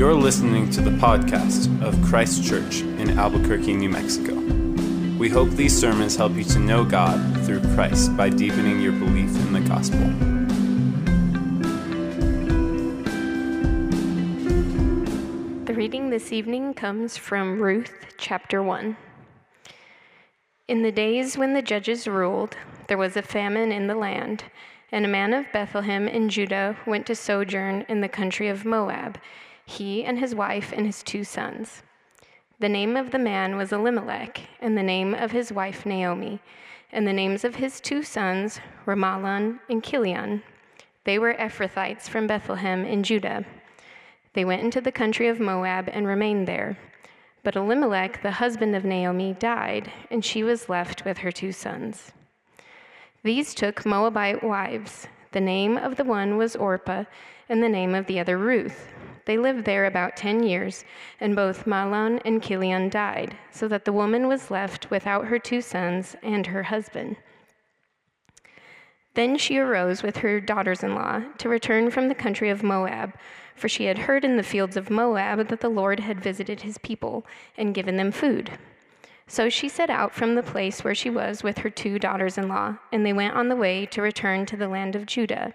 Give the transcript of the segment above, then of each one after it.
You're listening to the podcast of Christ Church in Albuquerque, New Mexico. We hope these sermons help you to know God through Christ by deepening your belief in the gospel. The reading this evening comes from Ruth chapter 1. In the days when the judges ruled, there was a famine in the land, and a man of Bethlehem in Judah went to sojourn in the country of Moab he and his wife and his two sons. The name of the man was Elimelech, and the name of his wife Naomi, and the names of his two sons Mahlon and Chilion. They were Ephrathites from Bethlehem in Judah. They went into the country of Moab and remained there. But Elimelech, the husband of Naomi, died, and she was left with her two sons. These took Moabite wives. The name of the one was Orpah, and the name of the other Ruth. They lived there about ten years, and both Mahlon and Chilion died, so that the woman was left without her two sons and her husband. Then she arose with her daughters in law to return from the country of Moab, for she had heard in the fields of Moab that the Lord had visited his people and given them food. So she set out from the place where she was with her two daughters in law, and they went on the way to return to the land of Judah.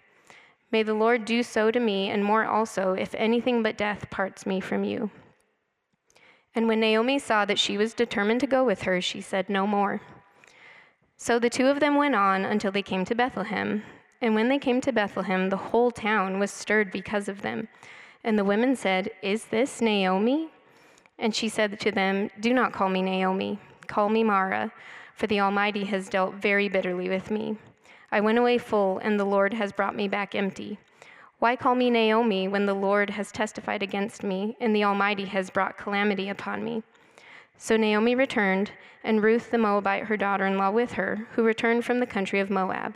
May the Lord do so to me, and more also, if anything but death parts me from you. And when Naomi saw that she was determined to go with her, she said no more. So the two of them went on until they came to Bethlehem. And when they came to Bethlehem, the whole town was stirred because of them. And the women said, Is this Naomi? And she said to them, Do not call me Naomi, call me Mara, for the Almighty has dealt very bitterly with me. I went away full, and the Lord has brought me back empty. Why call me Naomi when the Lord has testified against me, and the Almighty has brought calamity upon me? So Naomi returned, and Ruth the Moabite, her daughter in law, with her, who returned from the country of Moab.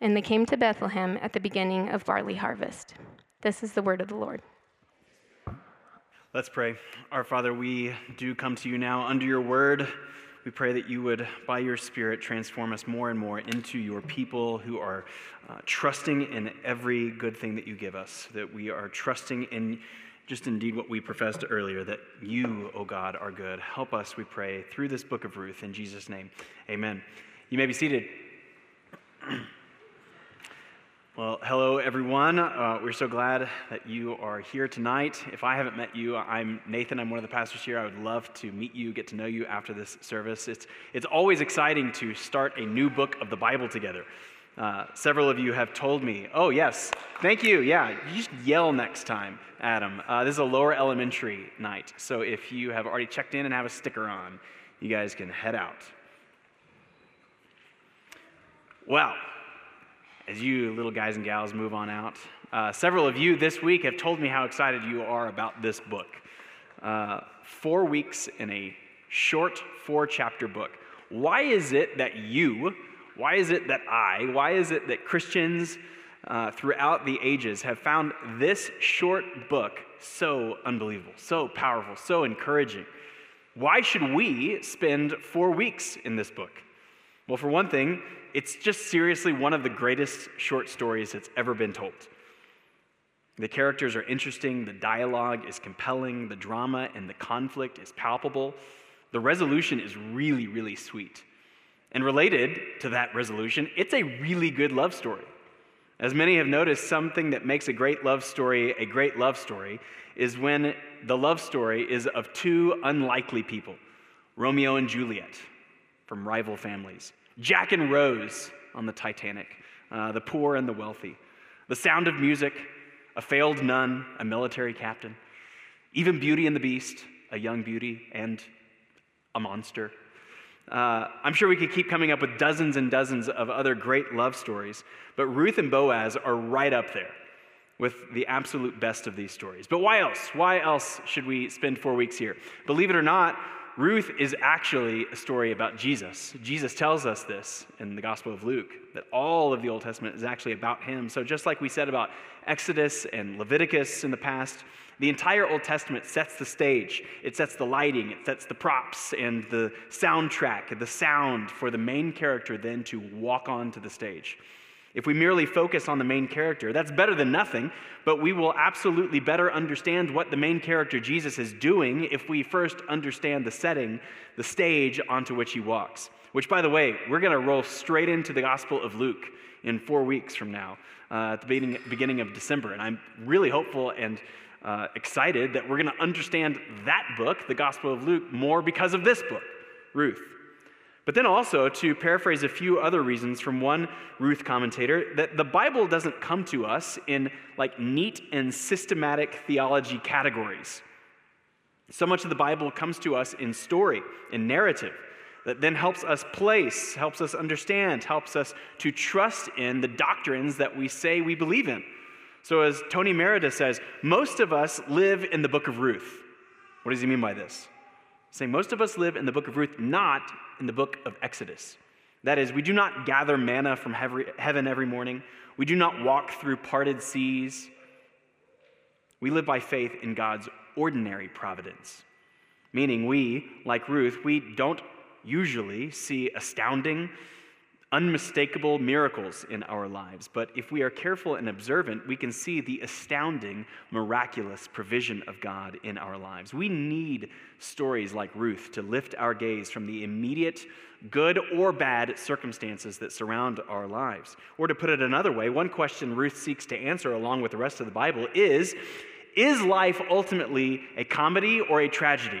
And they came to Bethlehem at the beginning of barley harvest. This is the word of the Lord. Let's pray. Our Father, we do come to you now under your word. We pray that you would, by your Spirit, transform us more and more into your people who are uh, trusting in every good thing that you give us, that we are trusting in just indeed what we professed earlier, that you, O oh God, are good. Help us, we pray, through this book of Ruth. In Jesus' name, amen. You may be seated. Well, hello, everyone. Uh, we're so glad that you are here tonight. If I haven't met you, I'm Nathan. I'm one of the pastors here. I would love to meet you, get to know you after this service. It's, it's always exciting to start a new book of the Bible together. Uh, several of you have told me, oh, yes, thank you. Yeah, you just yell next time, Adam. Uh, this is a lower elementary night. So if you have already checked in and have a sticker on, you guys can head out. Well, as you little guys and gals move on out. Uh, several of you this week have told me how excited you are about this book. Uh, four weeks in a short four chapter book. Why is it that you, why is it that I, why is it that Christians uh, throughout the ages have found this short book so unbelievable, so powerful, so encouraging? Why should we spend four weeks in this book? Well, for one thing, it's just seriously one of the greatest short stories that's ever been told. The characters are interesting, the dialogue is compelling, the drama and the conflict is palpable. The resolution is really, really sweet. And related to that resolution, it's a really good love story. As many have noticed, something that makes a great love story a great love story is when the love story is of two unlikely people Romeo and Juliet from rival families, Jack and Rose on the Titanic, uh, the poor and the wealthy, the sound of music, a failed nun, a military captain, even Beauty and the Beast, a young beauty and a monster. Uh, I'm sure we could keep coming up with dozens and dozens of other great love stories, but Ruth and Boaz are right up there with the absolute best of these stories. But why else? Why else should we spend four weeks here? Believe it or not, Ruth is actually a story about Jesus. Jesus tells us this in the Gospel of Luke, that all of the Old Testament is actually about him. So, just like we said about Exodus and Leviticus in the past, the entire Old Testament sets the stage. It sets the lighting, it sets the props and the soundtrack, the sound for the main character then to walk onto the stage. If we merely focus on the main character, that's better than nothing, but we will absolutely better understand what the main character Jesus is doing if we first understand the setting, the stage onto which he walks. Which, by the way, we're going to roll straight into the Gospel of Luke in four weeks from now, uh, at the beginning, beginning of December. And I'm really hopeful and uh, excited that we're going to understand that book, the Gospel of Luke, more because of this book, Ruth. But then also, to paraphrase a few other reasons from one Ruth commentator, that the Bible doesn't come to us in like neat and systematic theology categories. So much of the Bible comes to us in story, in narrative, that then helps us place, helps us understand, helps us to trust in the doctrines that we say we believe in. So, as Tony Merida says, most of us live in the book of Ruth. What does he mean by this? Saying most of us live in the book of Ruth, not in the book of Exodus. That is, we do not gather manna from heaven every morning. We do not walk through parted seas. We live by faith in God's ordinary providence. Meaning, we, like Ruth, we don't usually see astounding unmistakable miracles in our lives. But if we are careful and observant, we can see the astounding, miraculous provision of God in our lives. We need stories like Ruth to lift our gaze from the immediate, good or bad circumstances that surround our lives. Or to put it another way, one question Ruth seeks to answer along with the rest of the Bible is Is life ultimately a comedy or a tragedy?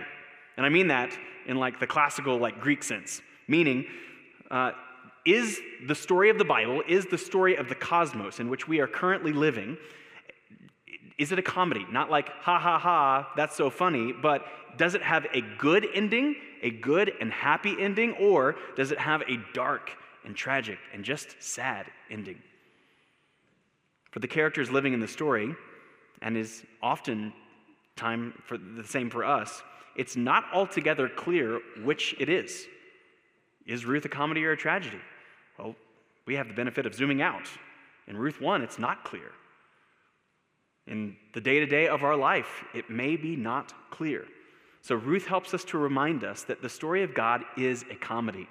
And I mean that in like the classical, like Greek sense, meaning, uh, is the story of the Bible, is the story of the cosmos in which we are currently living, is it a comedy? Not like, ha ha ha, that's so funny, but does it have a good ending, a good and happy ending, or does it have a dark and tragic and just sad ending? For the characters living in the story, and is often time for the same for us, it's not altogether clear which it is. Is Ruth a comedy or a tragedy? Well, we have the benefit of zooming out. In Ruth 1, it's not clear. In the day to day of our life, it may be not clear. So Ruth helps us to remind us that the story of God is a comedy.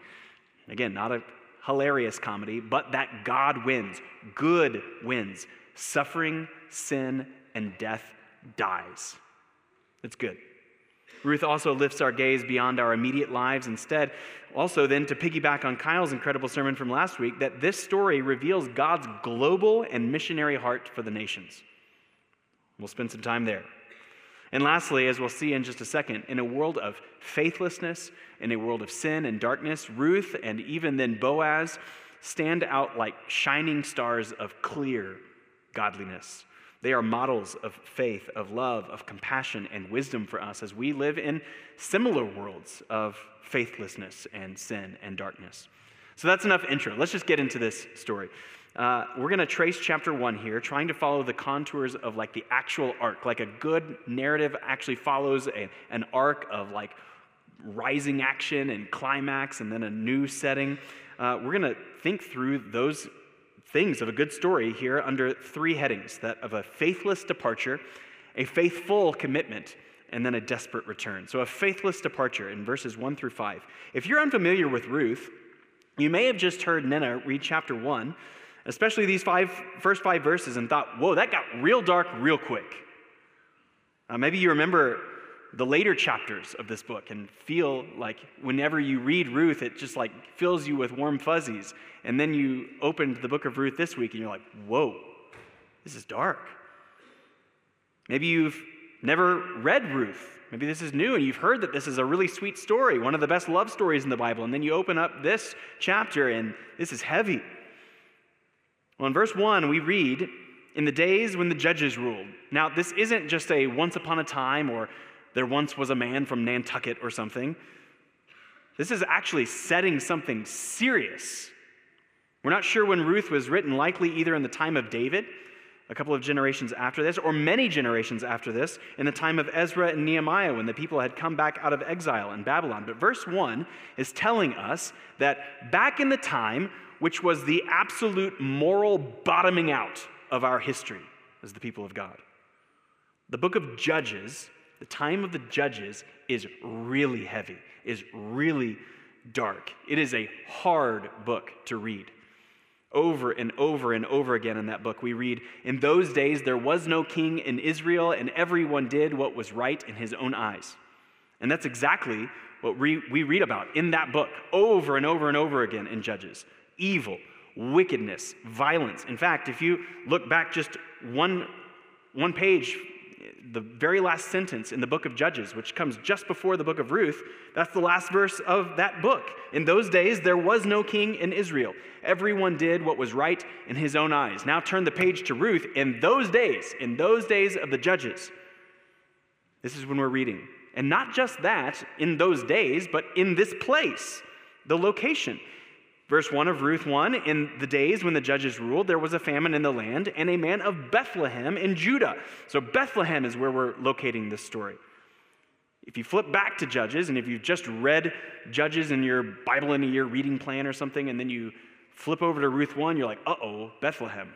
Again, not a hilarious comedy, but that God wins. Good wins. Suffering, sin, and death dies. It's good. Ruth also lifts our gaze beyond our immediate lives instead. Also, then, to piggyback on Kyle's incredible sermon from last week, that this story reveals God's global and missionary heart for the nations. We'll spend some time there. And lastly, as we'll see in just a second, in a world of faithlessness, in a world of sin and darkness, Ruth and even then Boaz stand out like shining stars of clear godliness. They are models of faith, of love, of compassion, and wisdom for us as we live in similar worlds of faithlessness and sin and darkness. So that's enough intro. Let's just get into this story. Uh, we're going to trace chapter one here, trying to follow the contours of like the actual arc. Like a good narrative actually follows a, an arc of like rising action and climax and then a new setting. Uh, we're going to think through those things of a good story here under three headings that of a faithless departure, a faithful commitment, and then a desperate return. So, a faithless departure in verses 1 through 5. If you're unfamiliar with Ruth, you may have just heard Nina read chapter 1, especially these five, first five verses, and thought, whoa, that got real dark real quick. Uh, maybe you remember the later chapters of this book and feel like whenever you read Ruth, it just like fills you with warm fuzzies. And then you opened the book of Ruth this week and you're like, whoa, this is dark. Maybe you've never read Ruth. Maybe this is new and you've heard that this is a really sweet story, one of the best love stories in the Bible. And then you open up this chapter and this is heavy. Well, in verse 1, we read, In the days when the judges ruled. Now, this isn't just a once upon a time or there once was a man from Nantucket or something. This is actually setting something serious. We're not sure when Ruth was written, likely either in the time of David a couple of generations after this, or many generations after this, in the time of Ezra and Nehemiah when the people had come back out of exile in Babylon. But verse 1 is telling us that back in the time, which was the absolute moral bottoming out of our history as the people of God, the book of Judges, the time of the Judges, is really heavy, is really dark. It is a hard book to read. Over and over and over again in that book, we read, In those days there was no king in Israel, and everyone did what was right in his own eyes. And that's exactly what we, we read about in that book over and over and over again in Judges evil, wickedness, violence. In fact, if you look back just one, one page the very last sentence in the book of Judges, which comes just before the book of Ruth, that's the last verse of that book. In those days, there was no king in Israel. Everyone did what was right in his own eyes. Now turn the page to Ruth. In those days, in those days of the Judges, this is when we're reading. And not just that, in those days, but in this place, the location. Verse 1 of Ruth 1 In the days when the judges ruled, there was a famine in the land, and a man of Bethlehem in Judah. So, Bethlehem is where we're locating this story. If you flip back to Judges, and if you've just read Judges in your Bible in a year reading plan or something, and then you flip over to Ruth 1, you're like, uh oh, Bethlehem.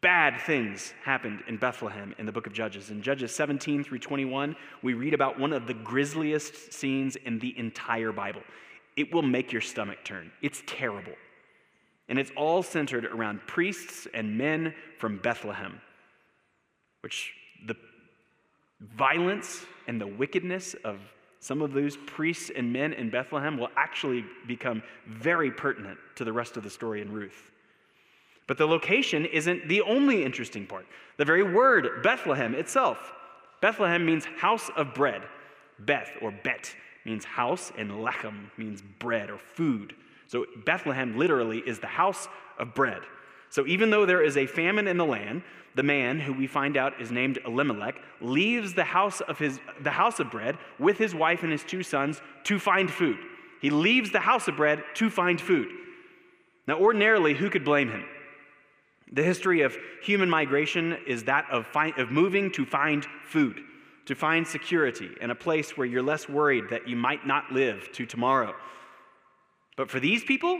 Bad things happened in Bethlehem in the book of Judges. In Judges 17 through 21, we read about one of the grisliest scenes in the entire Bible it will make your stomach turn. It's terrible. And it's all centered around priests and men from Bethlehem, which the violence and the wickedness of some of those priests and men in Bethlehem will actually become very pertinent to the rest of the story in Ruth. But the location isn't the only interesting part. The very word, Bethlehem itself, Bethlehem means house of bread, Beth or Bet means house, and lechem means bread or food. So Bethlehem literally is the house of bread. So even though there is a famine in the land, the man who we find out is named Elimelech leaves the house of his the house of bread with his wife and his two sons to find food. He leaves the house of bread to find food. Now ordinarily who could blame him? The history of human migration is that of, find, of moving to find food to find security and a place where you're less worried that you might not live to tomorrow. But for these people,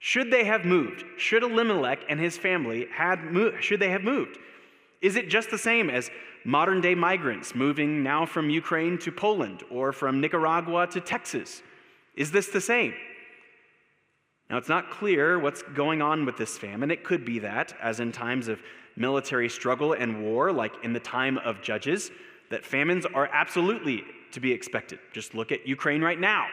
should they have moved? Should Elimelech and his family had moved? Should they have moved? Is it just the same as modern day migrants moving now from Ukraine to Poland or from Nicaragua to Texas? Is this the same? Now, it's not clear what's going on with this famine. It could be that, as in times of military struggle and war, like in the time of Judges, that famines are absolutely to be expected. Just look at Ukraine right now.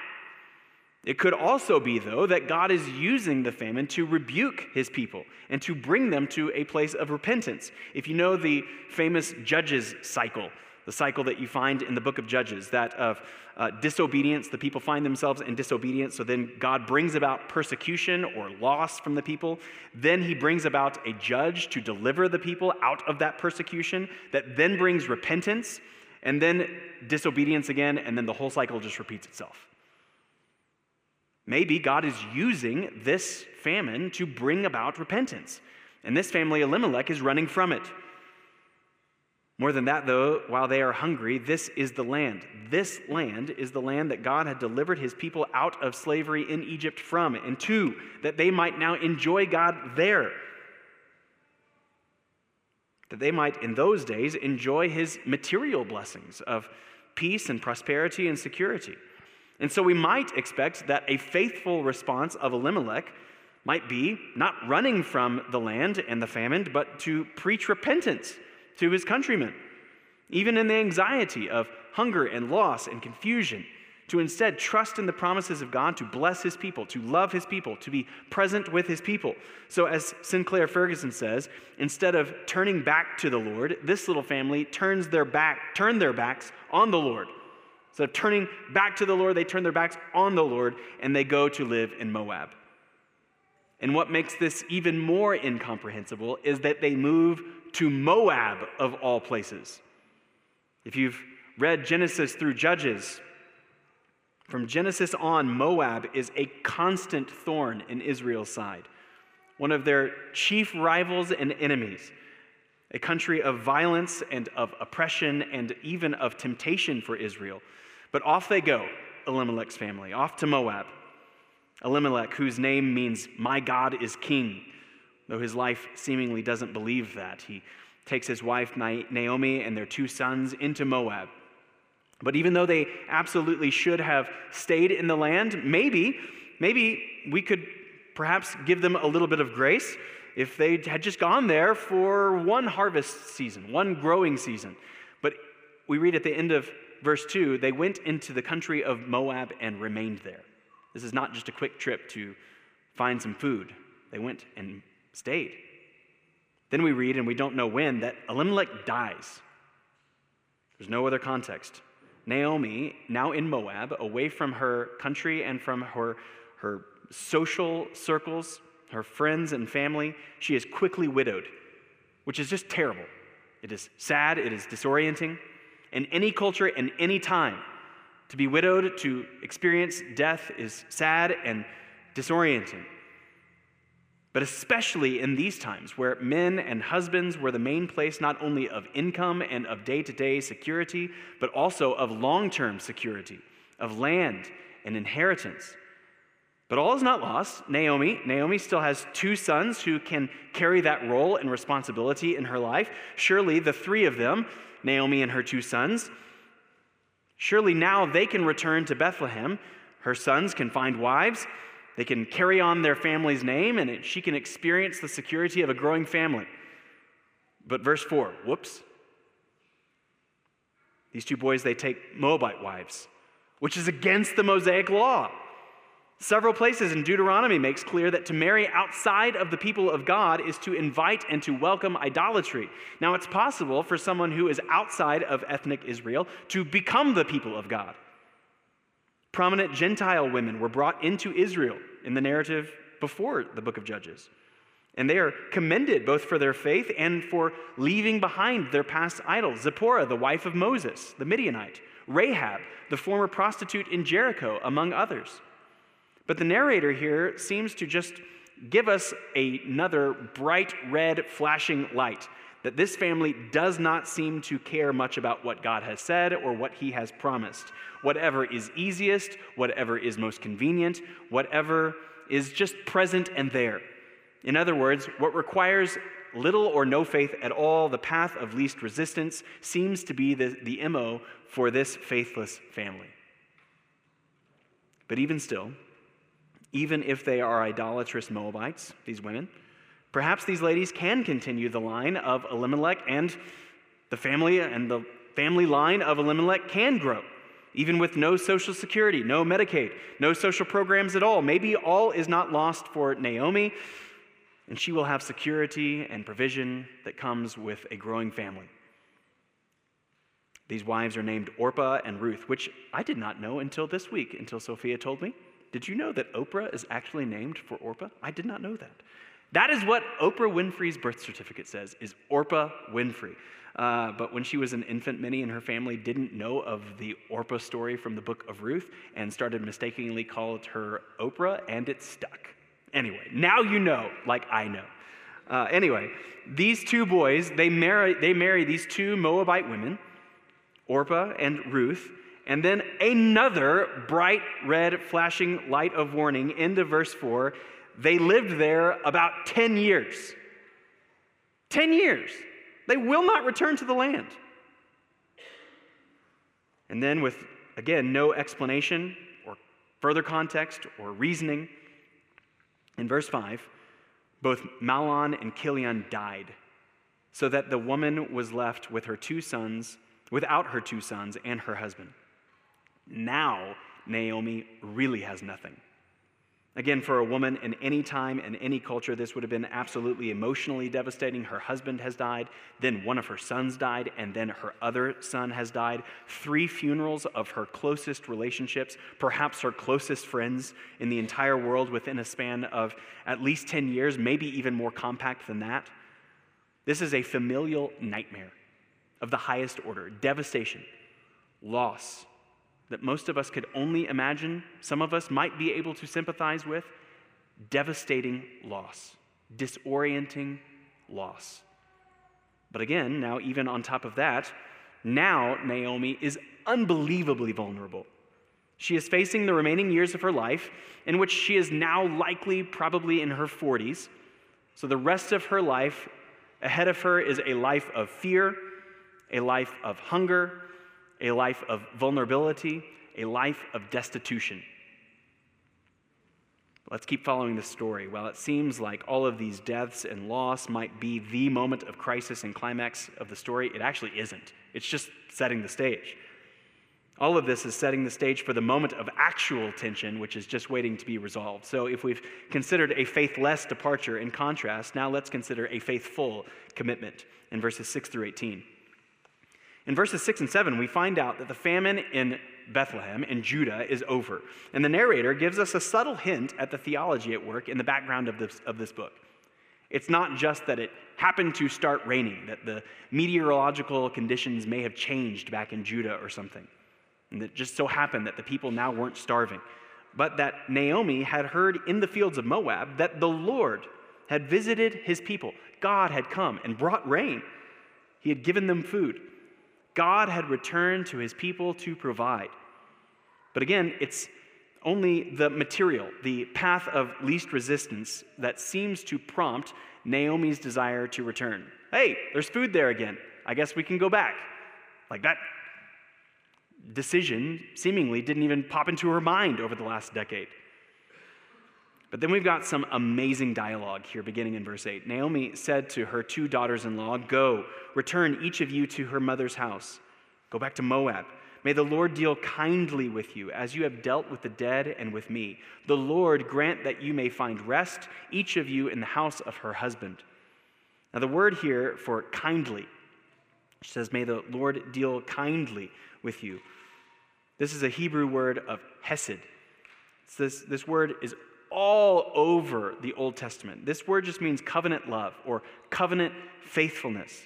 It could also be, though, that God is using the famine to rebuke his people and to bring them to a place of repentance. If you know the famous Judges cycle, the cycle that you find in the book of Judges, that of uh, disobedience, the people find themselves in disobedience, so then God brings about persecution or loss from the people. Then he brings about a judge to deliver the people out of that persecution, that then brings repentance, and then disobedience again, and then the whole cycle just repeats itself. Maybe God is using this famine to bring about repentance. And this family, Elimelech, is running from it. More than that, though, while they are hungry, this is the land. This land is the land that God had delivered his people out of slavery in Egypt from, and two, that they might now enjoy God there. that they might, in those days, enjoy his material blessings of peace and prosperity and security. And so we might expect that a faithful response of Elimelech might be not running from the land and the famine, but to preach repentance to his countrymen, even in the anxiety of hunger and loss and confusion to instead trust in the promises of God, to bless his people, to love his people, to be present with his people. So, as Sinclair Ferguson says, instead of turning back to the Lord, this little family turns their back, turn their backs on the Lord. Of turning back to the Lord, they turn their backs on the Lord and they go to live in Moab. And what makes this even more incomprehensible is that they move to Moab of all places. If you've read Genesis through Judges, from Genesis on, Moab is a constant thorn in Israel's side, one of their chief rivals and enemies, a country of violence and of oppression and even of temptation for Israel. But off they go, Elimelech's family, off to Moab. Elimelech, whose name means, My God is King, though his life seemingly doesn't believe that. He takes his wife Naomi and their two sons into Moab. But even though they absolutely should have stayed in the land, maybe, maybe we could perhaps give them a little bit of grace if they had just gone there for one harvest season, one growing season. But we read at the end of verse 2 they went into the country of Moab and remained there. This is not just a quick trip to find some food, they went and stayed. Then we read, and we don't know when, that Elimelech dies. There's no other context. Naomi, now in Moab, away from her country and from her, her social circles, her friends and family, she is quickly widowed, which is just terrible. It is sad, it is disorienting. In any culture and any time, to be widowed, to experience death is sad and disorienting. But especially in these times where men and husbands were the main place not only of income and of day to day security, but also of long term security, of land and inheritance. But all is not lost. Naomi, Naomi still has two sons who can carry that role and responsibility in her life. Surely the three of them, Naomi and her two sons, surely now they can return to Bethlehem. Her sons can find wives they can carry on their family's name, and she can experience the security of a growing family. But verse 4 whoops. These two boys, they take Moabite wives, which is against the Mosaic law. Several places in Deuteronomy makes clear that to marry outside of the people of God is to invite and to welcome idolatry. Now, it's possible for someone who is outside of ethnic Israel to become the people of God. Prominent Gentile women were brought into Israel in the narrative before the book of Judges. And they are commended both for their faith and for leaving behind their past idols. Zipporah, the wife of Moses, the Midianite, Rahab, the former prostitute in Jericho, among others. But the narrator here seems to just give us another bright red flashing light that this family does not seem to care much about what God has said or what he has promised. Whatever is easiest, whatever is most convenient, whatever is just present and there. In other words, what requires little or no faith at all, the path of least resistance, seems to be the, the MO for this faithless family. But even still, even if they are idolatrous Moabites, these women, Perhaps these ladies can continue the line of Elimelech, and the family and the family line of Elimelech can grow, even with no Social Security, no Medicaid, no social programs at all. Maybe all is not lost for Naomi, and she will have security and provision that comes with a growing family. These wives are named Orpah and Ruth, which I did not know until this week, until Sophia told me. Did you know that Oprah is actually named for Orpah? I did not know that. That is what Oprah Winfrey's birth certificate says, is Orpah Winfrey. Uh, but when she was an infant, Minnie and her family didn't know of the Orpah story from the book of Ruth and started mistakenly called her Oprah, and it stuck. Anyway, now you know, like I know. Uh, anyway, these two boys, they marry, they marry these two Moabite women, Orpah and Ruth, and then another bright red flashing light of warning, of verse 4 they lived there about 10 years. 10 years. They will not return to the land. And then, with again, no explanation or further context or reasoning, in verse 5, both Mahlon and Chilion died, so that the woman was left with her two sons, without her two sons and her husband. Now, Naomi really has nothing. Again, for a woman in any time in any culture, this would have been absolutely emotionally devastating. Her husband has died, then one of her sons died, and then her other son has died. Three funerals of her closest relationships, perhaps her closest friends in the entire world within a span of at least 10 years, maybe even more compact than that. This is a familial nightmare of the highest order devastation, loss, that most of us could only imagine, some of us might be able to sympathize with devastating loss, disorienting loss. But again, now, even on top of that, now Naomi is unbelievably vulnerable. She is facing the remaining years of her life, in which she is now likely probably in her 40s. So the rest of her life ahead of her is a life of fear, a life of hunger, a life of vulnerability, a life of destitution. Let's keep following the story. While it seems like all of these deaths and loss might be the moment of crisis and climax of the story, it actually isn't. It's just setting the stage. All of this is setting the stage for the moment of actual tension, which is just waiting to be resolved. So, if we've considered a faithless departure in contrast, now let's consider a faithful commitment in verses 6 through 18. In verses 6 and 7, we find out that the famine in Bethlehem in Judah is over. And the narrator gives us a subtle hint at the theology at work in the background of this, of this book. It's not just that it happened to start raining, that the meteorological conditions may have changed back in Judah or something, and it just so happened that the people now weren't starving, but that Naomi had heard in the fields of Moab that the Lord had visited his people. God had come and brought rain, he had given them food. God had returned to his people to provide. But again, it's only the material, the path of least resistance, that seems to prompt Naomi's desire to return. Hey, there's food there again. I guess we can go back. Like that decision seemingly didn't even pop into her mind over the last decade. But then we've got some amazing dialogue here, beginning in verse 8. Naomi said to her two daughters in law, Go, return each of you to her mother's house. Go back to Moab. May the Lord deal kindly with you, as you have dealt with the dead and with me. The Lord grant that you may find rest, each of you in the house of her husband. Now, the word here for kindly, she says, May the Lord deal kindly with you. This is a Hebrew word of hesed. This, this word is all over the Old Testament. This word just means covenant love or covenant faithfulness.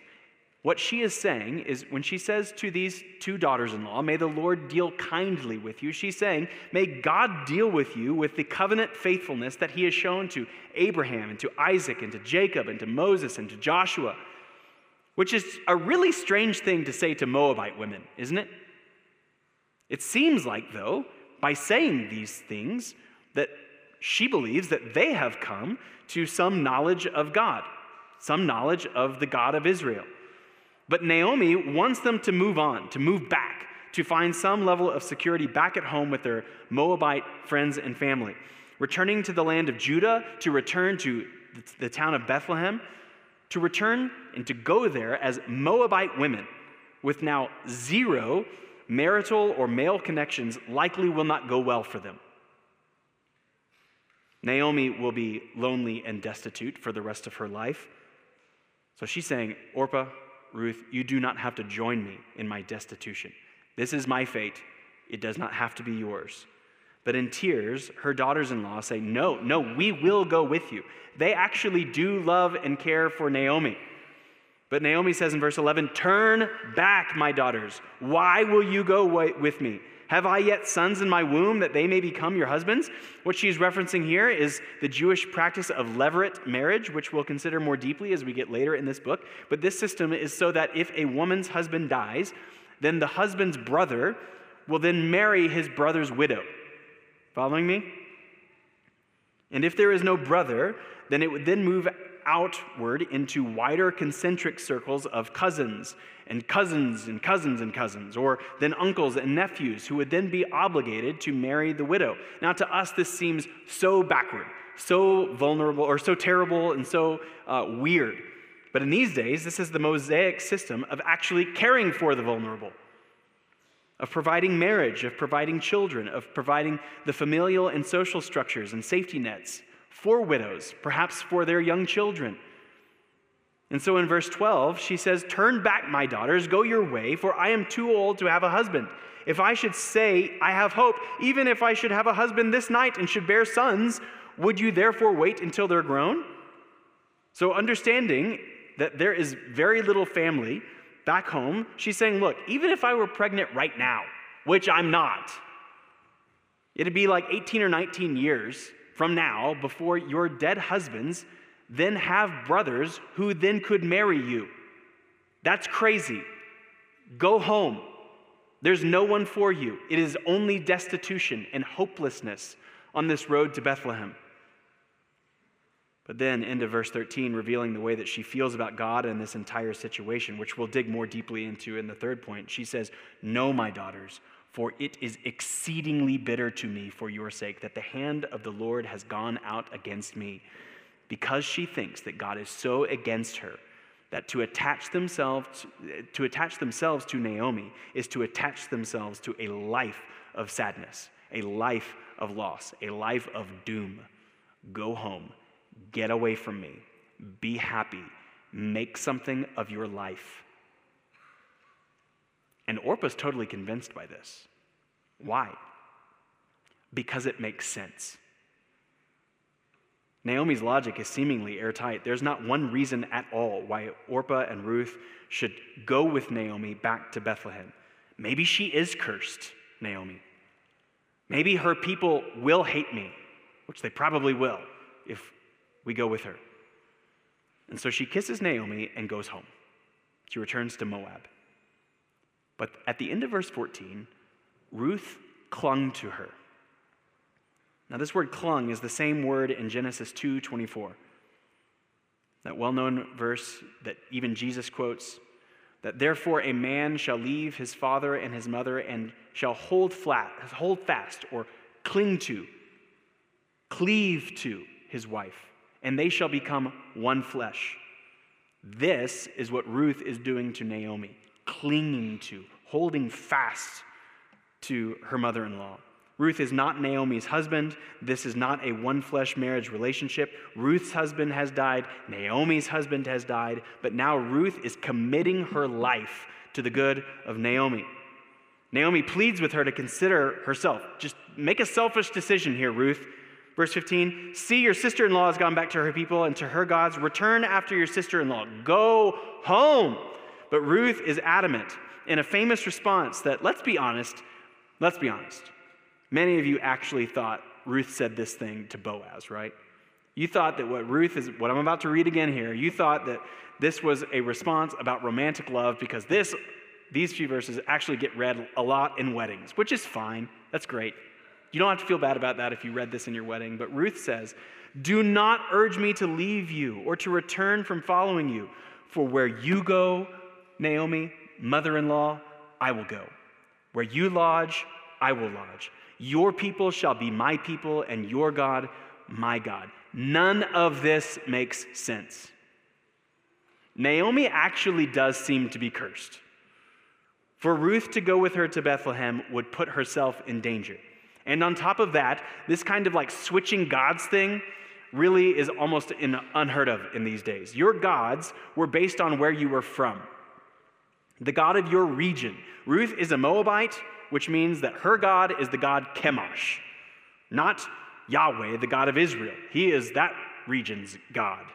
What she is saying is when she says to these two daughters in law, May the Lord deal kindly with you, she's saying, May God deal with you with the covenant faithfulness that he has shown to Abraham and to Isaac and to Jacob and to Moses and to Joshua, which is a really strange thing to say to Moabite women, isn't it? It seems like, though, by saying these things, that she believes that they have come to some knowledge of God, some knowledge of the God of Israel. But Naomi wants them to move on, to move back, to find some level of security back at home with their Moabite friends and family. Returning to the land of Judah, to return to the town of Bethlehem, to return and to go there as Moabite women with now zero marital or male connections likely will not go well for them. Naomi will be lonely and destitute for the rest of her life. So she's saying, Orpah, Ruth, you do not have to join me in my destitution. This is my fate. It does not have to be yours. But in tears, her daughters in law say, No, no, we will go with you. They actually do love and care for Naomi. But Naomi says in verse 11, Turn back, my daughters. Why will you go with me? Have I yet sons in my womb that they may become your husbands? What she's referencing here is the Jewish practice of levirate marriage, which we'll consider more deeply as we get later in this book. But this system is so that if a woman's husband dies, then the husband's brother will then marry his brother's widow. Following me? And if there is no brother, then it would then move outward into wider concentric circles of cousins and cousins and cousins and cousins, or then uncles and nephews who would then be obligated to marry the widow. Now, to us, this seems so backward, so vulnerable, or so terrible and so uh, weird. But in these days, this is the Mosaic system of actually caring for the vulnerable, of providing marriage, of providing children, of providing the familial and social structures and safety nets for widows, perhaps for their young children. And so in verse 12, she says, Turn back, my daughters, go your way, for I am too old to have a husband. If I should say, I have hope, even if I should have a husband this night and should bear sons, would you therefore wait until they're grown? So, understanding that there is very little family back home, she's saying, Look, even if I were pregnant right now, which I'm not, it'd be like 18 or 19 years from now before your dead husbands then have brothers who then could marry you. That's crazy. Go home. There's no one for you. It is only destitution and hopelessness on this road to Bethlehem. But then, into verse 13, revealing the way that she feels about God and this entire situation, which we'll dig more deeply into in the third point. She says, No, my daughters, for it is exceedingly bitter to me for your sake that the hand of the Lord has gone out against me. Because she thinks that God is so against her that to attach themselves to attach themselves to Naomi is to attach themselves to a life of sadness, a life of loss, a life of doom. Go home, get away from me, be happy, make something of your life. And Orpah's totally convinced by this. Why? Because it makes sense. Naomi's logic is seemingly airtight. There's not one reason at all why Orpah and Ruth should go with Naomi back to Bethlehem. Maybe she is cursed, Naomi. Maybe her people will hate me, which they probably will if we go with her. And so she kisses Naomi and goes home. She returns to Moab. But at the end of verse 14, Ruth clung to her. Now, this word clung is the same word in Genesis 2 24. That well known verse that even Jesus quotes that therefore a man shall leave his father and his mother and shall hold flat, hold fast, or cling to, cleave to his wife, and they shall become one flesh. This is what Ruth is doing to Naomi, clinging to, holding fast to her mother in law. Ruth is not Naomi's husband. This is not a one flesh marriage relationship. Ruth's husband has died. Naomi's husband has died. But now Ruth is committing her life to the good of Naomi. Naomi pleads with her to consider herself. Just make a selfish decision here, Ruth. Verse 15 See, your sister in law has gone back to her people and to her gods. Return after your sister in law. Go home. But Ruth is adamant in a famous response that, let's be honest, let's be honest. Many of you actually thought Ruth said this thing to Boaz, right? You thought that what Ruth is, what I'm about to read again here, you thought that this was a response about romantic love because this, these few verses actually get read a lot in weddings, which is fine. That's great. You don't have to feel bad about that if you read this in your wedding. But Ruth says, Do not urge me to leave you or to return from following you. For where you go, Naomi, mother in law, I will go. Where you lodge, I will lodge. Your people shall be my people, and your God, my God. None of this makes sense. Naomi actually does seem to be cursed. For Ruth to go with her to Bethlehem would put herself in danger. And on top of that, this kind of like switching gods thing really is almost unheard of in these days. Your gods were based on where you were from, the God of your region. Ruth is a Moabite, which means that her God is the God Chemosh, not Yahweh, the God of Israel. He is that region's God.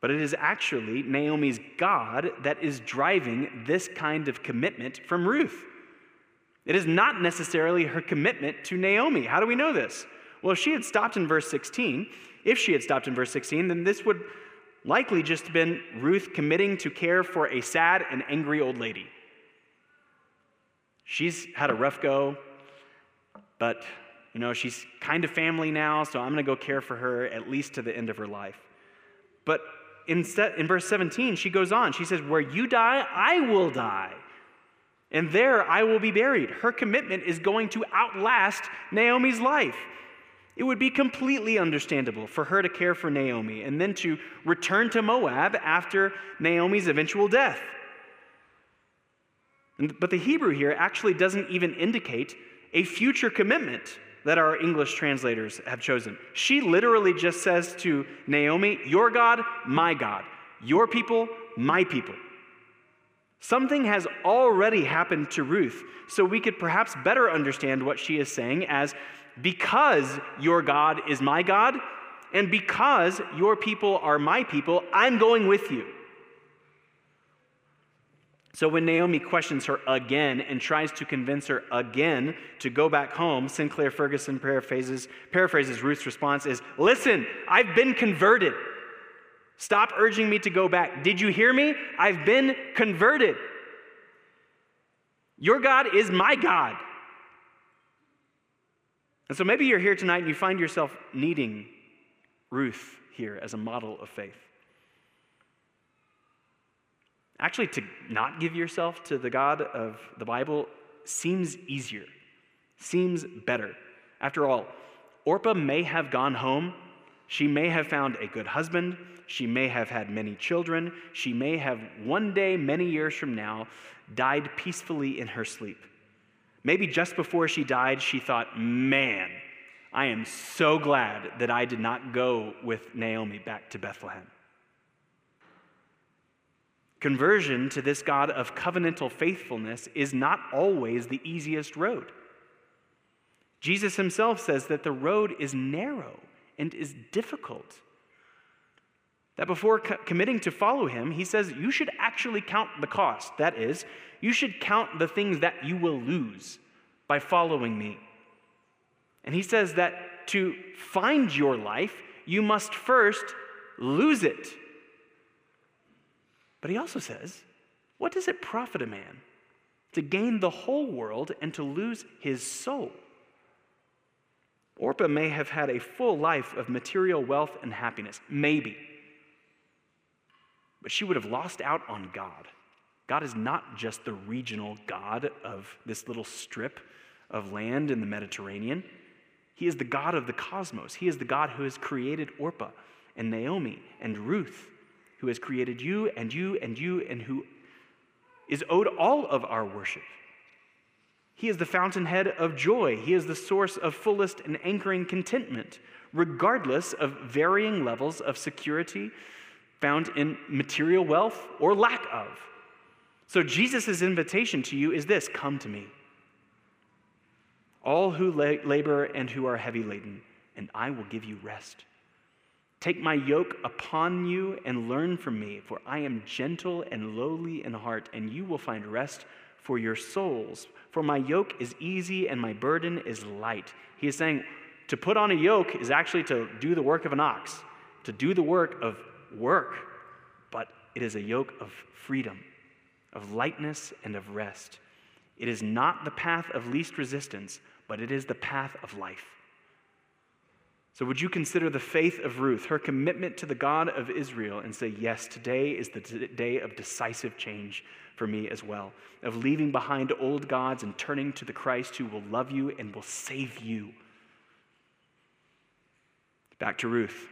But it is actually Naomi's God that is driving this kind of commitment from Ruth. It is not necessarily her commitment to Naomi. How do we know this? Well, if she had stopped in verse 16, if she had stopped in verse 16, then this would likely just been Ruth committing to care for a sad and angry old lady. She's had a rough go, but You know, she's kind of family now, so I'm going to go care for her at least to the end of her life. But in, in verse 17, she goes on. She says, Where you die, I will die. And there I will be buried. Her commitment is going to outlast Naomi's life. It would be completely understandable for her to care for Naomi and then to return to Moab after Naomi's eventual death. But the Hebrew here actually doesn't even indicate a future commitment that our English translators have chosen. She literally just says to Naomi, Your God, my God. Your people, my people. Something has already happened to Ruth, so we could perhaps better understand what she is saying as because your God is my God, and because your people are my people, I'm going with you. So when Naomi questions her again and tries to convince her again to go back home, Sinclair Ferguson paraphrases, paraphrases Ruth's response is Listen, I've been converted. Stop urging me to go back. Did you hear me? I've been converted. Your God is my God. And so maybe you're here tonight and you find yourself needing Ruth here as a model of faith. Actually, to not give yourself to the God of the Bible seems easier, seems better. After all, Orpah may have gone home. She may have found a good husband. She may have had many children. She may have one day, many years from now, died peacefully in her sleep. Maybe just before she died, she thought, man, I am so glad that I did not go with Naomi back to Bethlehem. Conversion to this God of covenantal faithfulness is not always the easiest road. Jesus himself says that the road is narrow and is difficult. That before co- committing to follow him, he says you should actually count the cost. That is, you should count the things that you will lose by following me. And he says that to find your life, you must first lose it. But he also says, What does it profit a man to gain the whole world and to lose his soul? Orpah may have had a full life of material wealth and happiness, maybe. But she would have lost out on God. God is not just the regional God of this little strip of land in the Mediterranean. He is the God of the cosmos. He is the God who has created Orpah and Naomi and Ruth, who has created you and you and you, and who is owed all of our worship. He is the fountainhead of joy. He is the source of fullest and anchoring contentment, regardless of varying levels of security found in material wealth or lack of. So, Jesus' invitation to you is this come to me, all who labor and who are heavy laden, and I will give you rest. Take my yoke upon you and learn from me, for I am gentle and lowly in heart, and you will find rest for your souls. For my yoke is easy and my burden is light. He is saying to put on a yoke is actually to do the work of an ox, to do the work of work, but it is a yoke of freedom, of lightness, and of rest. It is not the path of least resistance, but it is the path of life. So, would you consider the faith of Ruth, her commitment to the God of Israel, and say, Yes, today is the day of decisive change for me as well, of leaving behind old gods and turning to the Christ who will love you and will save you? Back to Ruth.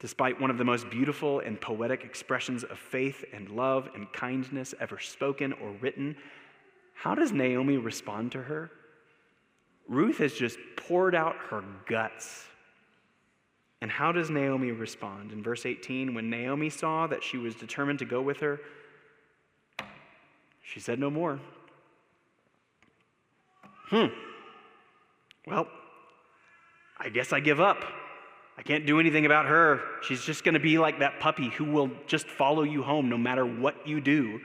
Despite one of the most beautiful and poetic expressions of faith and love and kindness ever spoken or written, how does Naomi respond to her? Ruth has just poured out her guts. And how does Naomi respond? In verse 18, when Naomi saw that she was determined to go with her, she said no more. Hmm. Well, I guess I give up. I can't do anything about her. She's just going to be like that puppy who will just follow you home no matter what you do.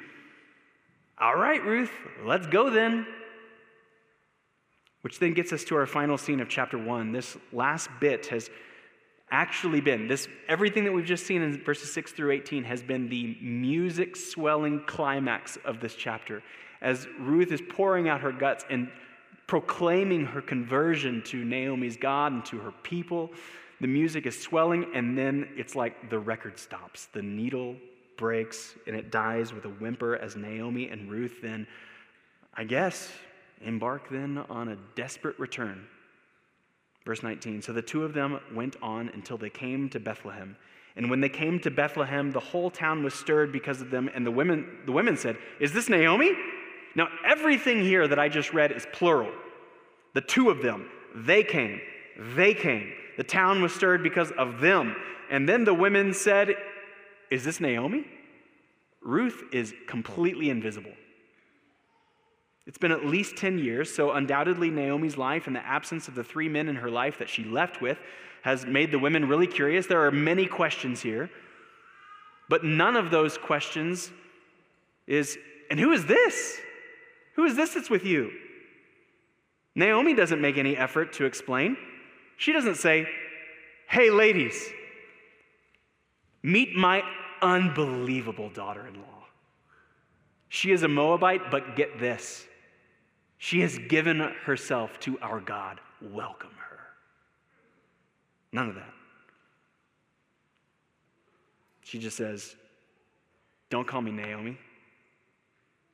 All right, Ruth, let's go then. Which then gets us to our final scene of chapter one. This last bit has actually been this everything that we've just seen in verses 6 through 18 has been the music swelling climax of this chapter as Ruth is pouring out her guts and proclaiming her conversion to Naomi's God and to her people. The music is swelling, and then it's like the record stops. The needle breaks, and it dies with a whimper as Naomi and Ruth then, I guess, embark then on a desperate return. Verse 19 So the two of them went on until they came to Bethlehem. And when they came to Bethlehem, the whole town was stirred because of them. And the women, the women said, Is this Naomi? Now, everything here that I just read is plural. The two of them, they came, they came. The town was stirred because of them. And then the women said, Is this Naomi? Ruth is completely invisible. It's been at least 10 years, so undoubtedly Naomi's life and the absence of the three men in her life that she left with has made the women really curious. There are many questions here, but none of those questions is, and who is this? Who is this that's with you? Naomi doesn't make any effort to explain. She doesn't say, Hey, ladies, meet my unbelievable daughter in law. She is a Moabite, but get this she has given herself to our God. Welcome her. None of that. She just says, Don't call me Naomi.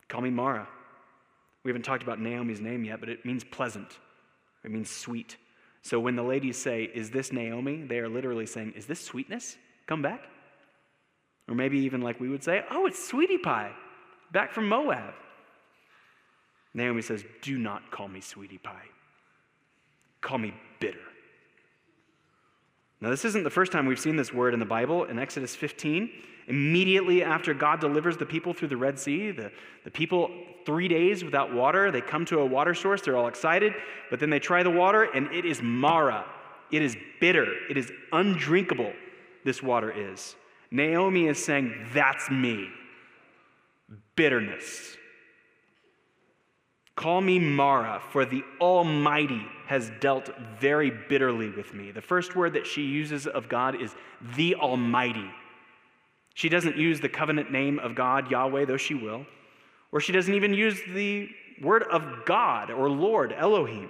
Call me Mara. We haven't talked about Naomi's name yet, but it means pleasant, it means sweet. So when the ladies say, Is this Naomi? they are literally saying, Is this sweetness? Come back. Or maybe even like we would say, Oh, it's sweetie pie, back from Moab. Naomi says, Do not call me sweetie pie. Call me bitter. Now, this isn't the first time we've seen this word in the Bible. In Exodus 15, immediately after God delivers the people through the Red Sea, the, the people, three days without water, they come to a water source. They're all excited, but then they try the water, and it is Mara. It is bitter. It is undrinkable, this water is. Naomi is saying, That's me. Bitterness. Call me Mara, for the Almighty has dealt very bitterly with me. The first word that she uses of God is the Almighty. She doesn't use the covenant name of God, Yahweh, though she will. Or she doesn't even use the word of God or Lord, Elohim.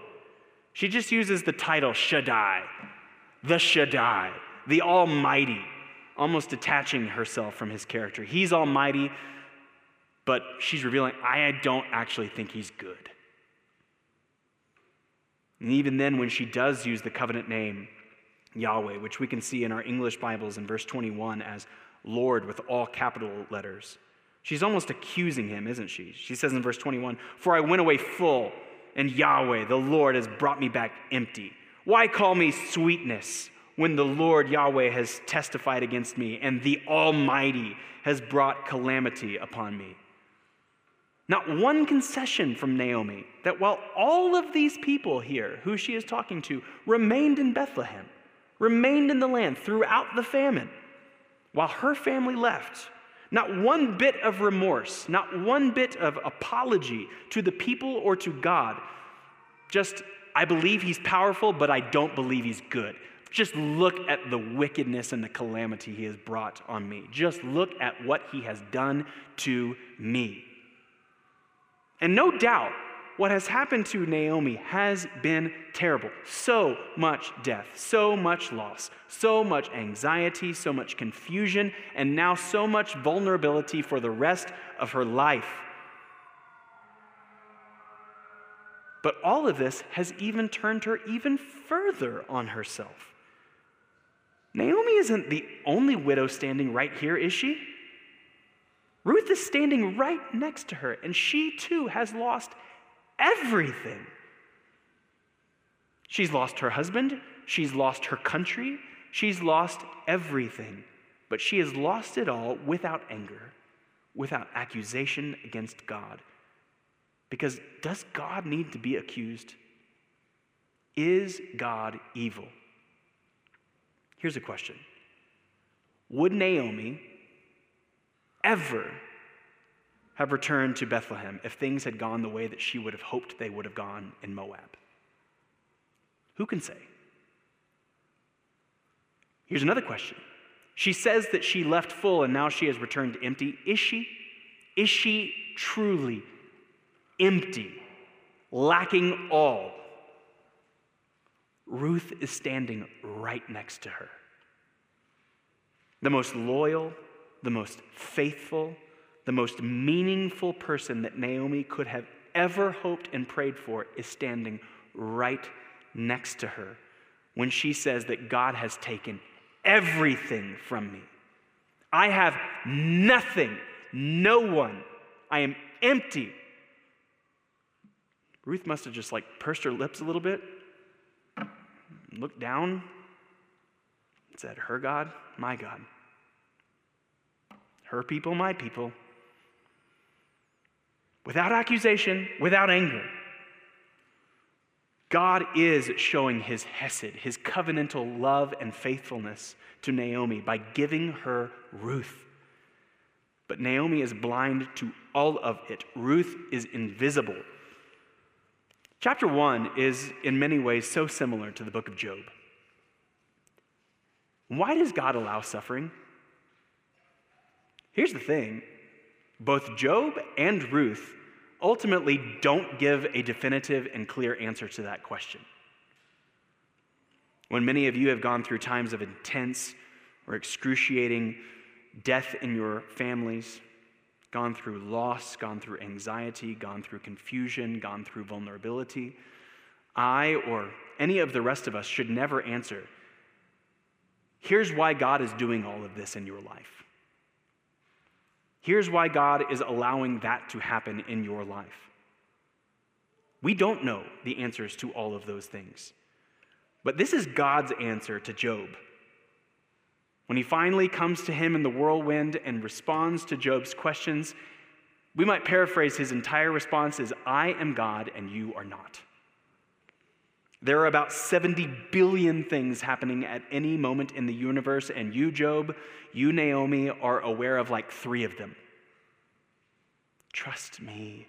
She just uses the title Shaddai, the Shaddai, the Almighty, almost detaching herself from his character. He's Almighty, but she's revealing, I don't actually think he's good. And even then, when she does use the covenant name Yahweh, which we can see in our English Bibles in verse 21 as Lord with all capital letters, she's almost accusing him, isn't she? She says in verse 21 For I went away full, and Yahweh, the Lord, has brought me back empty. Why call me sweetness when the Lord Yahweh has testified against me and the Almighty has brought calamity upon me? Not one concession from Naomi that while all of these people here, who she is talking to, remained in Bethlehem, remained in the land throughout the famine, while her family left, not one bit of remorse, not one bit of apology to the people or to God. Just, I believe he's powerful, but I don't believe he's good. Just look at the wickedness and the calamity he has brought on me. Just look at what he has done to me. And no doubt, what has happened to Naomi has been terrible. So much death, so much loss, so much anxiety, so much confusion, and now so much vulnerability for the rest of her life. But all of this has even turned her even further on herself. Naomi isn't the only widow standing right here, is she? Ruth is standing right next to her, and she too has lost everything. She's lost her husband, she's lost her country, she's lost everything. But she has lost it all without anger, without accusation against God. Because does God need to be accused? Is God evil? Here's a question Would Naomi ever have returned to Bethlehem if things had gone the way that she would have hoped they would have gone in Moab? Who can say? Here's another question. She says that she left full and now she has returned empty. Is she? Is she truly empty lacking all, Ruth is standing right next to her. The most loyal, the most faithful, the most meaningful person that Naomi could have ever hoped and prayed for is standing right next to her when she says that God has taken everything from me. I have nothing, no one. I am empty. Ruth must have just like pursed her lips a little bit, looked down, said, Her God, my God. Her people, my people. Without accusation, without anger. God is showing his hesed, his covenantal love and faithfulness to Naomi by giving her Ruth. But Naomi is blind to all of it. Ruth is invisible. Chapter 1 is, in many ways, so similar to the book of Job. Why does God allow suffering? Here's the thing both Job and Ruth ultimately don't give a definitive and clear answer to that question. When many of you have gone through times of intense or excruciating death in your families, gone through loss, gone through anxiety, gone through confusion, gone through vulnerability, I or any of the rest of us should never answer, here's why God is doing all of this in your life. Here's why God is allowing that to happen in your life. We don't know the answers to all of those things. But this is God's answer to Job. When he finally comes to him in the whirlwind and responds to Job's questions, we might paraphrase his entire response as I am God and you are not. There are about 70 billion things happening at any moment in the universe, and you, Job, you, Naomi, are aware of like three of them. Trust me.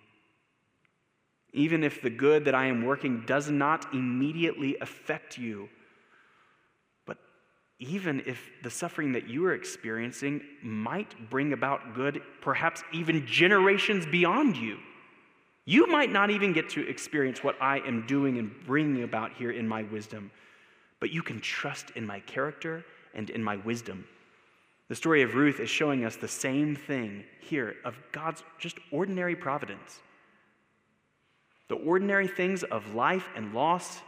Even if the good that I am working does not immediately affect you, but even if the suffering that you are experiencing might bring about good, perhaps even generations beyond you. You might not even get to experience what I am doing and bringing about here in my wisdom, but you can trust in my character and in my wisdom. The story of Ruth is showing us the same thing here of God's just ordinary providence. The ordinary things of life and loss,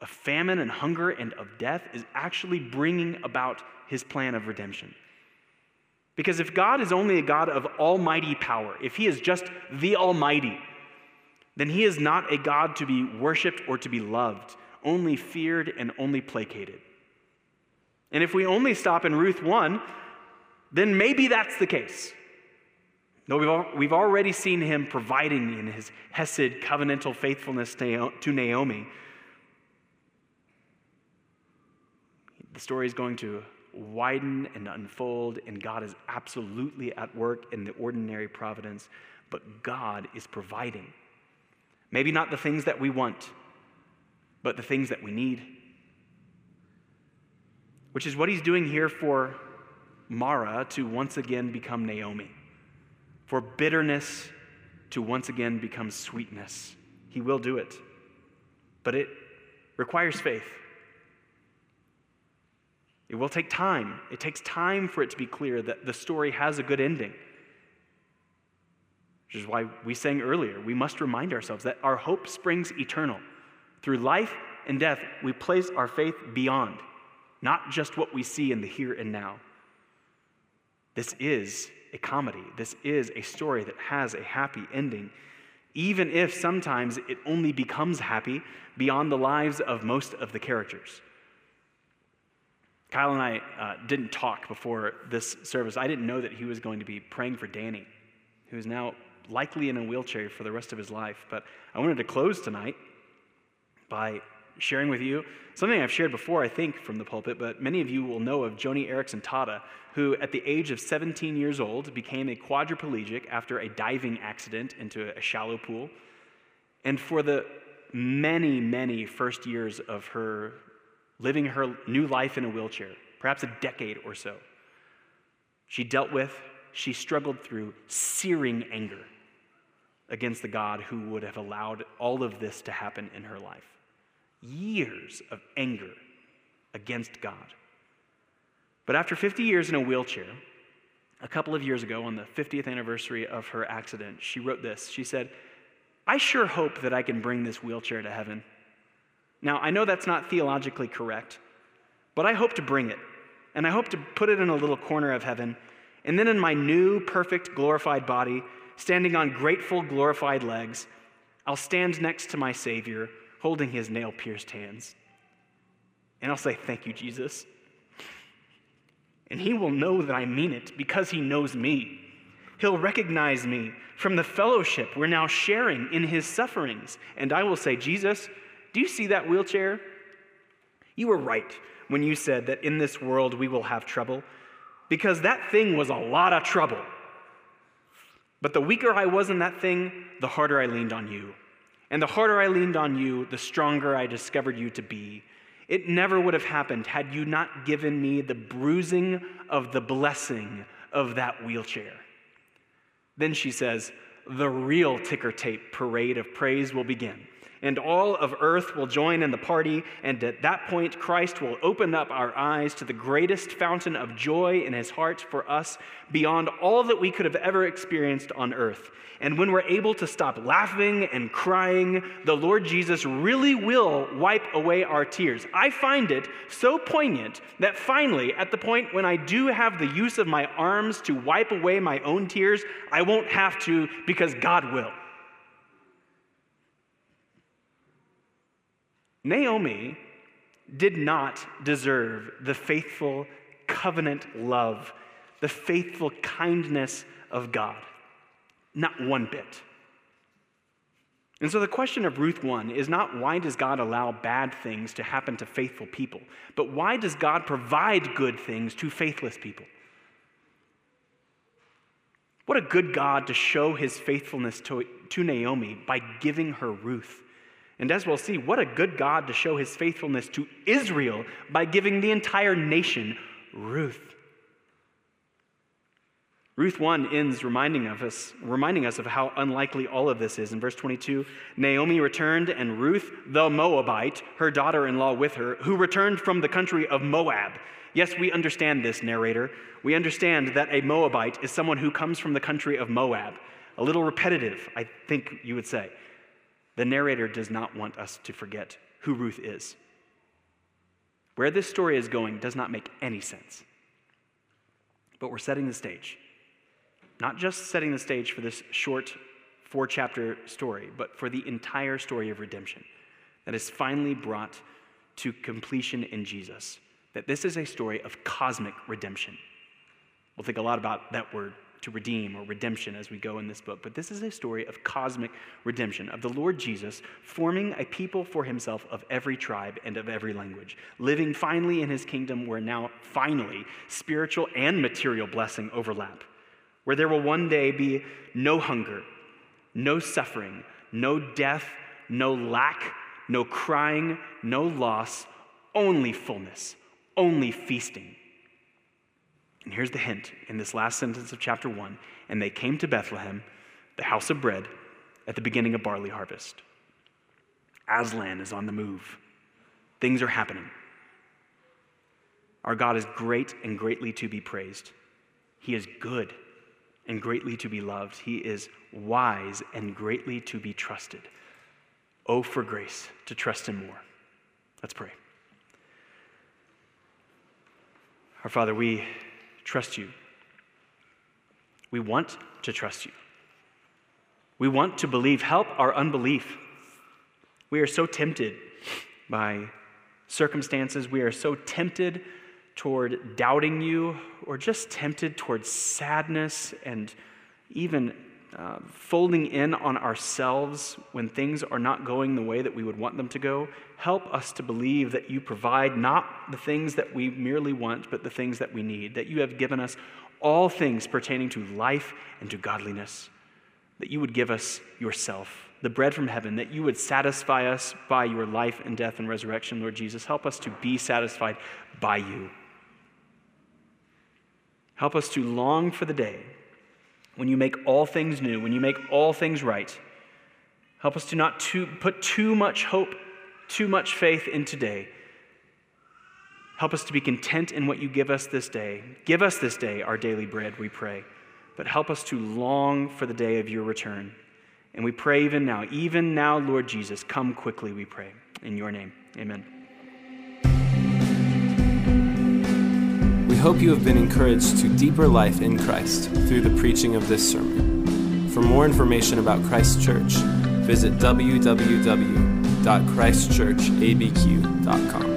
of famine and hunger and of death is actually bringing about his plan of redemption. Because if God is only a God of almighty power, if He is just the Almighty, then He is not a God to be worshiped or to be loved, only feared and only placated. And if we only stop in Ruth 1, then maybe that's the case. No, we've, we've already seen him providing in his Hesed covenantal faithfulness to Naomi. The story is going to widen and unfold, and God is absolutely at work in the ordinary providence, but God is providing. Maybe not the things that we want, but the things that we need. Which is what he's doing here for Mara to once again become Naomi, for bitterness to once again become sweetness. He will do it, but it requires faith. It will take time. It takes time for it to be clear that the story has a good ending. Which is why we sang earlier, we must remind ourselves that our hope springs eternal. Through life and death, we place our faith beyond, not just what we see in the here and now. This is a comedy. This is a story that has a happy ending, even if sometimes it only becomes happy beyond the lives of most of the characters. Kyle and I uh, didn't talk before this service. I didn't know that he was going to be praying for Danny, who is now likely in a wheelchair for the rest of his life. But I wanted to close tonight by sharing with you something I've shared before, I think, from the pulpit, but many of you will know of Joni Eareckson Tada, who at the age of 17 years old became a quadriplegic after a diving accident into a shallow pool. And for the many, many first years of her living her new life in a wheelchair, perhaps a decade or so. She dealt with, she struggled through searing anger, against the God who would have allowed all of this to happen in her life. Years of anger against God. But after 50 years in a wheelchair, a couple of years ago, on the 50th anniversary of her accident, she wrote this. She said, I sure hope that I can bring this wheelchair to heaven. Now, I know that's not theologically correct, but I hope to bring it. And I hope to put it in a little corner of heaven. And then in my new, perfect, glorified body, standing on grateful, glorified legs, I'll stand next to my Savior, holding his nail pierced hands. And I'll say, Thank you, Jesus. And he will know that I mean it because he knows me. He'll recognize me from the fellowship we're now sharing in his sufferings. And I will say, Jesus, do you see that wheelchair? You were right when you said that in this world we will have trouble, because that thing was a lot of trouble. But the weaker I was in that thing, the harder I leaned on you. And the harder I leaned on you, the stronger I discovered you to be. It never would have happened had you not given me the bruising of the blessing of that wheelchair. Then she says, the real ticker tape parade of praise will begin and all of earth will join in the party. And at that point, Christ will open up our eyes to the greatest fountain of joy in his heart for us beyond all that we could have ever experienced on earth. And when we're able to stop laughing and crying, the Lord Jesus really will wipe away our tears. I find it so poignant that finally, at the point when I do have the use of my arms to wipe away my own tears, I won't have to because God will. Naomi did not deserve the faithful covenant love, the faithful kindness of God. Not one bit. And so the question of Ruth 1 is not why does God allow bad things to happen to faithful people, but why does God provide good things to faithless people? What a good God to show his faithfulness to, to Naomi by giving her Ruth. And as we'll see, what a good God to show his faithfulness to Israel by giving the entire nation Ruth. Ruth 1 ends reminding of us, reminding us of how unlikely all of this is. In verse 22, Naomi returned, and Ruth the Moabite, her daughter in law with her, who returned from the country of Moab. Yes, we understand this, narrator. We understand that a Moabite is someone who comes from the country of Moab. A little repetitive, I think you would say. The narrator does not want us to forget who Ruth is. Where this story is going does not make any sense. But we're setting the stage. Not just setting the stage for this short four chapter story, but for the entire story of redemption that is finally brought to completion in Jesus. That this is a story of cosmic redemption. We'll think a lot about that word to redeem or redemption as we go in this book. But this is a story of cosmic redemption, of the Lord Jesus forming a people for himself of every tribe and of every language, living finally in his kingdom where now finally spiritual and material blessing overlap, where there will one day be no hunger, no suffering, no death, no lack, no crying, no loss, only fullness, only feasting and here's the hint in this last sentence of chapter 1 and they came to Bethlehem, the house of bread, at the beginning of barley harvest. Aslan is on the move. Things are happening. Our God is great and greatly to be praised. He is good and greatly to be loved. He is wise and greatly to be trusted. Oh, for grace to trust Him more. Let's pray. Our Father, we trust you. We want to trust you. We want to believe. Help our unbelief. We are so tempted by circumstances. We are so tempted toward doubting you or just tempted toward sadness and even folding in on ourselves when things are not going the way that we would want them to go. Help us to believe that you provide not the things that we merely want, but the things that we need, that you have given us all things pertaining to life and to godliness, that you would give us yourself, the bread from heaven, that you would satisfy us by your life and death and resurrection, Lord Jesus. Help us to be satisfied by you. Help us to long for the day when you make all things new, when you make all things right. Help us to not too, put too much hope, too much faith in today. Help us to be content in what you give us this day. Give us this day our daily bread, we pray. But help us to long for the day of your return. And we pray even now, even now, Lord Jesus, come quickly, we pray. In your name, amen. Hope you have been encouraged to deeper life in Christ through the preaching of this sermon. For more information about Christ Church, visit www.christchurchabq.com.